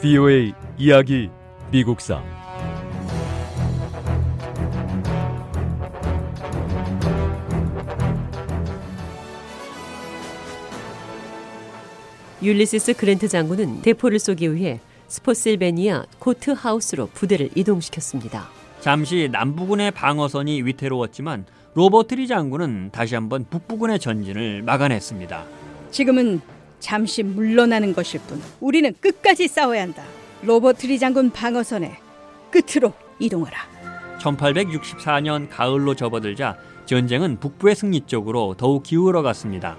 VOA 이야기 미국사 율리시스 그랜트 장군은 대포를 쏘기 위해 스포실베니아 코트 하우스로 부대를 이동시켰습니다. 잠시 남부군의 방어선이 위태로웠지만 로버트 리 장군은 다시 한번 북부군의 전진을 막아냈습니다. 지금은 잠시 물러나는 것일 뿐 우리는 끝까지 싸워야 한다. 로버트 리 장군 방어선의 끝으로 이동하라. 1864년 가을로 접어들자 전쟁은 북부의 승리 쪽으로 더욱 기울어 갔습니다.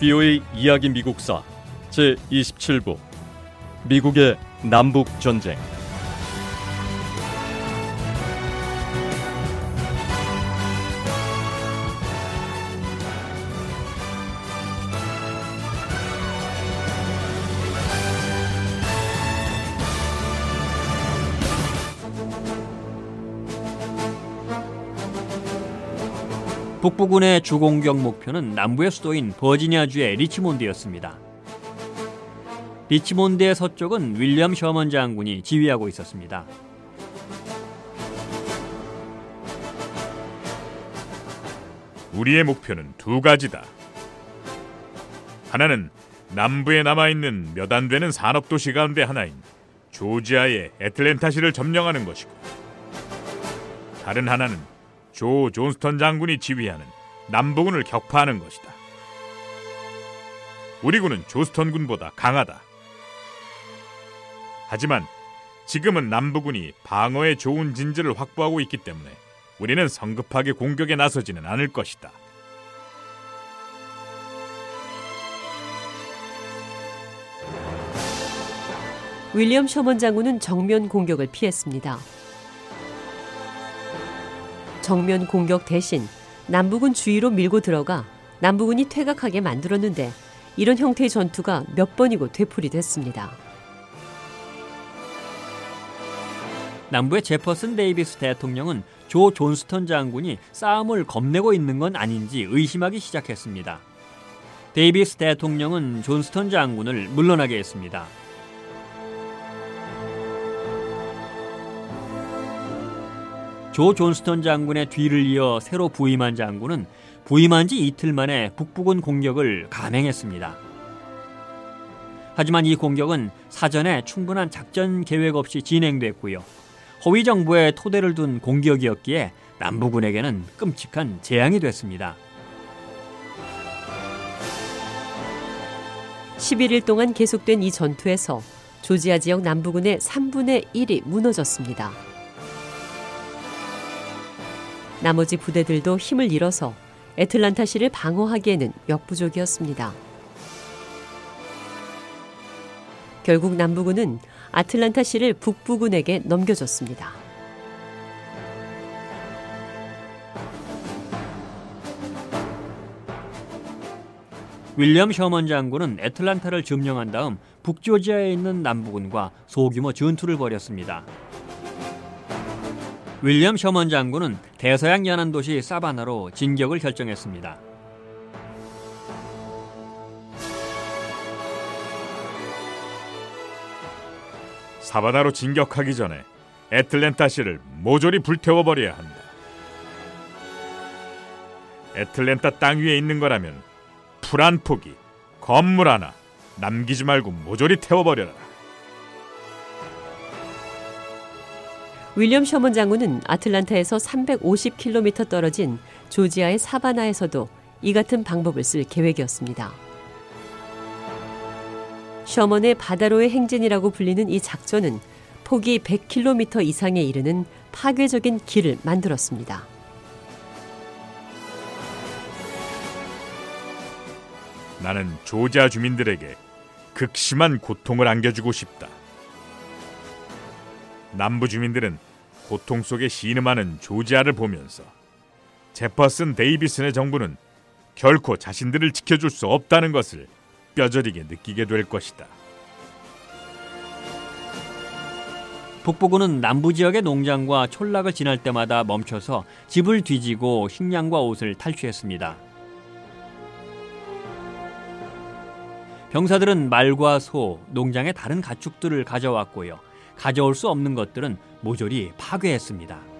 VOA 이야기 미국사 제 27부 미국의 남북 전쟁 북부군의 주공격 목표는 남부의 수도인 버지니아주의 리치몬드였습니다. 리치몬드의 서쪽은 윌리엄 셔먼 장군이 지휘하고 있었습니다. 우리의 목표는 두 가지다. 하나는 남부에 남아있는 몇 안 되는 산업도시 가운데 하나인 조지아의 애틀랜타시를 점령하는 것이고 다른 하나는 조 존스턴 장군이 지휘하는 남부군을 격파하는 것이다. 우리 군은 조스턴 군보다 강하다. 하지만 지금은 남부군이 방어에 좋은 진지를 확보하고 있기 때문에 우리는 성급하게 공격에 나서지는 않을 것이다. 윌리엄 셔먼 장군은 정면 공격을 피했습니다. 정면 공격 대신 남부군 주위로 밀고 들어가 남부군이 퇴각하게 만들었는데 이런 형태의 전투가 몇 번이고 되풀이됐습니다. 남부의 제퍼슨 데이비스 대통령은 조 존스턴 장군이 싸움을 겁내고 있는 건 아닌지 의심하기 시작했습니다. 데이비스 대통령은 존스턴 장군을 물러나게 했습니다. 조 존스턴 장군의 뒤를 이어 새로 부임한 장군은 부임한 지 이틀 만에 북부군 공격을 감행했습니다. 하지만 이 공격은 사전에 충분한 작전 계획 없이 진행됐고요. 허위 정보에 토대를 둔 공격이었기에 남부군에게는 끔찍한 재앙이 됐습니다. 11일 동안 계속된 이 전투에서 조지아 지역 남부군의 3분의 1이 무너졌습니다. 나머지 부대들도 힘을 잃어서 애틀란타시를 방어하기에는 역부족이었습니다. 결국 남부군은 아틀란타시를 북부군에게 넘겨줬습니다. 윌리엄 셔먼 장군은 애틀란타를 점령한 다음 북조지아에 있는 남부군과 소규모 전투를 벌였습니다. 윌리엄 셔먼 장군은 대서양 연안 도시 사바나로 진격을 결정했습니다. 사바나로 진격하기 전에 애틀랜타시를 모조리 불태워 버려야 한다. 애틀랜타 땅 위에 있는 거라면 풀 한 포기, 건물 하나 남기지 말고 모조리 태워버려라. 윌리엄 셔먼 장군은 아틀란타에서 350km 떨어진 조지아의 사바나에서도 이 같은 방법을 쓸 계획이었습니다. 셔먼의 바다로의 행진이라고 불리는 이 작전은 폭이 100km 이상에 이르는 파괴적인 길을 만들었습니다. 나는 조지아 주민들에게 극심한 고통을 안겨주고 싶다. 남부 주민들은 고통 속에 신음하는 조지아를 보면서 제퍼슨 데이비슨의 정부는 결코 자신들을 지켜줄 수 없다는 것을 뼈저리게 느끼게 될 것이다. 북부군은 남부 지역의 농장과 촌락을 지날 때마다 멈춰서 집을 뒤지고 식량과 옷을 탈취했습니다. 병사들은 말과 소, 농장의 다른 가축들을 가져왔고요. 가져올 수 없는 것들은 모조리 파괴했습니다.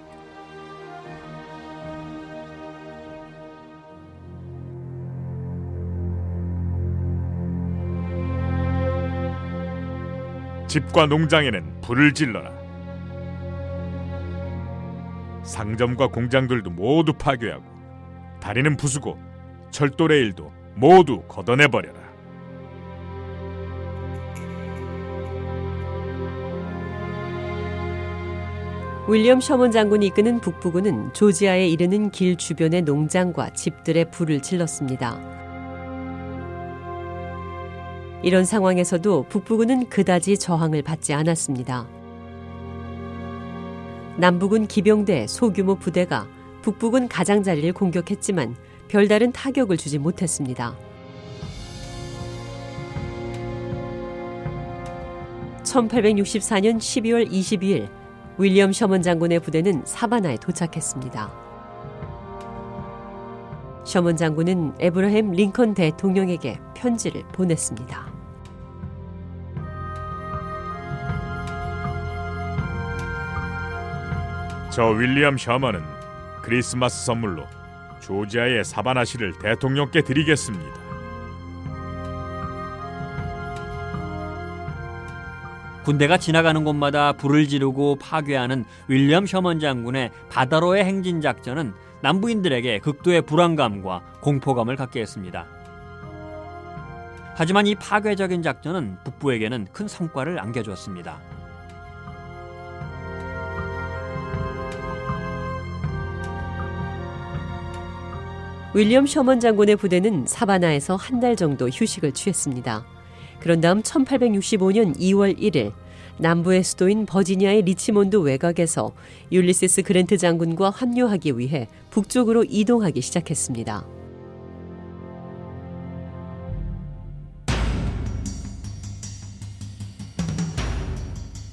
집과 농장에는 불을 질러라. 상점과 공장들도 모두 파괴하고 다리는 부수고 철도 레일도 모두 걷어내 버려라. 윌리엄 셔먼 장군이 이끄는 북부군은 조지아에 이르는 길 주변의 농장과 집들에 불을 질렀습니다. 이런 상황에서도 북부군은 그다지 저항을 받지 않았습니다. 남부군 기병대 소규모 부대가 북부군 가장자리를 공격했지만 별다른 타격을 주지 못했습니다. 1864년 12월 22일 윌리엄 셔먼 장군의 부대는 사바나에 도착했습니다. 셔먼 장군은 에브라햄 링컨 대통령에게 편지를 보냈습니다. 저 윌리엄 셔먼은 크리스마스 선물로 조지아의 사바나시를 대통령께 드리겠습니다. 군대가 지나가는 곳마다 불을 지르고 파괴하는 윌리엄 셔먼 장군의 바다로의 행진 작전은 남부인들에게 극도의 불안감과 공포감을 갖게 했습니다. 하지만 이 파괴적인 작전은 북부에게는 큰 성과를 안겨주었습니다. 윌리엄 셔먼 장군의 부대는 사바나에서 한 달 정도 휴식을 취했습니다. 그런 다음 1865년 2월 1일 남부의 수도인 버지니아의 리치몬드 외곽에서 율리시스 그랜트 장군과 합류하기 위해 북쪽으로 이동하기 시작했습니다.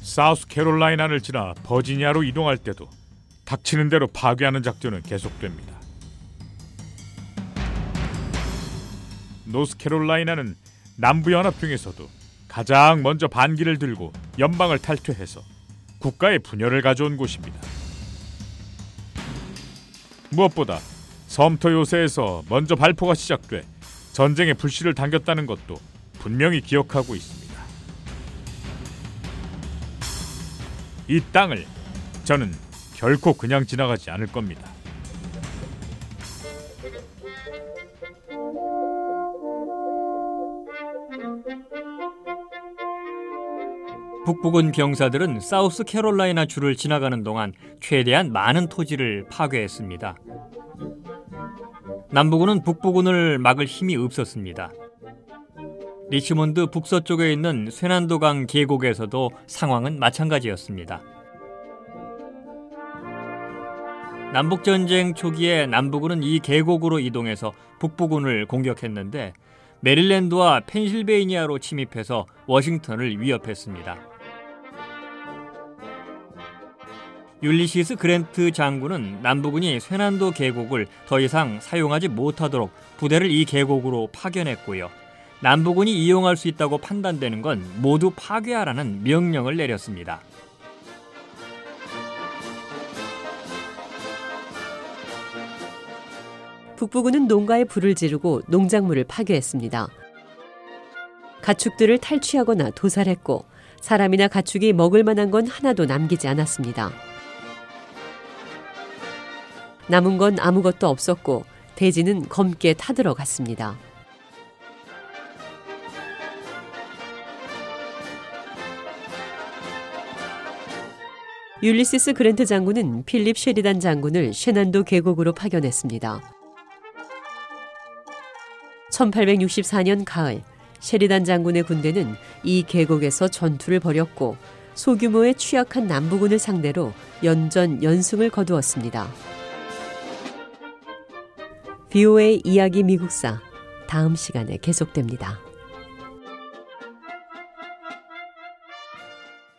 사우스캐롤라이나를 지나 버지니아로 이동할 때도 닥치는 대로 파괴하는 작전은 계속됩니다. 노스캐롤라이나는 남부연합 중에서도 가장 먼저 반기를 들고 연방을 탈퇴해서 국가의 분열을 가져온 곳입니다. 무엇보다 섬터 요새에서 먼저 발포가 시작돼 전쟁의 불씨를 당겼다는 것도 분명히 기억하고 있습니다. 이 땅을 저는 결코 그냥 지나가지 않을 겁니다. 북부군 병사들은 사우스 캐롤라이나 주를 지나가는 동안 최대한 많은 토지를 파괴했습니다. 남부군은 북부군을 막을 힘이 없었습니다. 리치몬드 북서쪽에 있는 셰난도강 계곡에서도 상황은 마찬가지였습니다. 남북전쟁 초기에 남부군은 이 계곡으로 이동해서 북부군을 공격했는데 메릴랜드와 펜실베이니아로 침입해서 워싱턴을 위협했습니다. 율리시스 그랜트 장군은 남부군이 쇠난도 계곡을 더 이상 사용하지 못하도록 부대를 이 계곡으로 파견했고요. 남부군이 이용할 수 있다고 판단되는 건 모두 파괴하라는 명령을 내렸습니다. 북부군은 농가에 불을 지르고 농작물을 파괴했습니다. 가축들을 탈취하거나 도살했고 사람이나 가축이 먹을 만한 건 하나도 남기지 않았습니다. 남은 건 아무것도 없었고 대지는 검게 타들어갔습니다. 율리시스 그랜트 장군은 필립 쉐리단 장군을 쉐난도 계곡으로 파견했습니다. 1864년 가을 쉐리단 장군의 군대는 이 계곡에서 전투를 벌였고 소규모의 취약한 남부군을 상대로 연전 연승을 거두었습니다. BOA 이야기 미국사 다음 시간에 계속됩니다.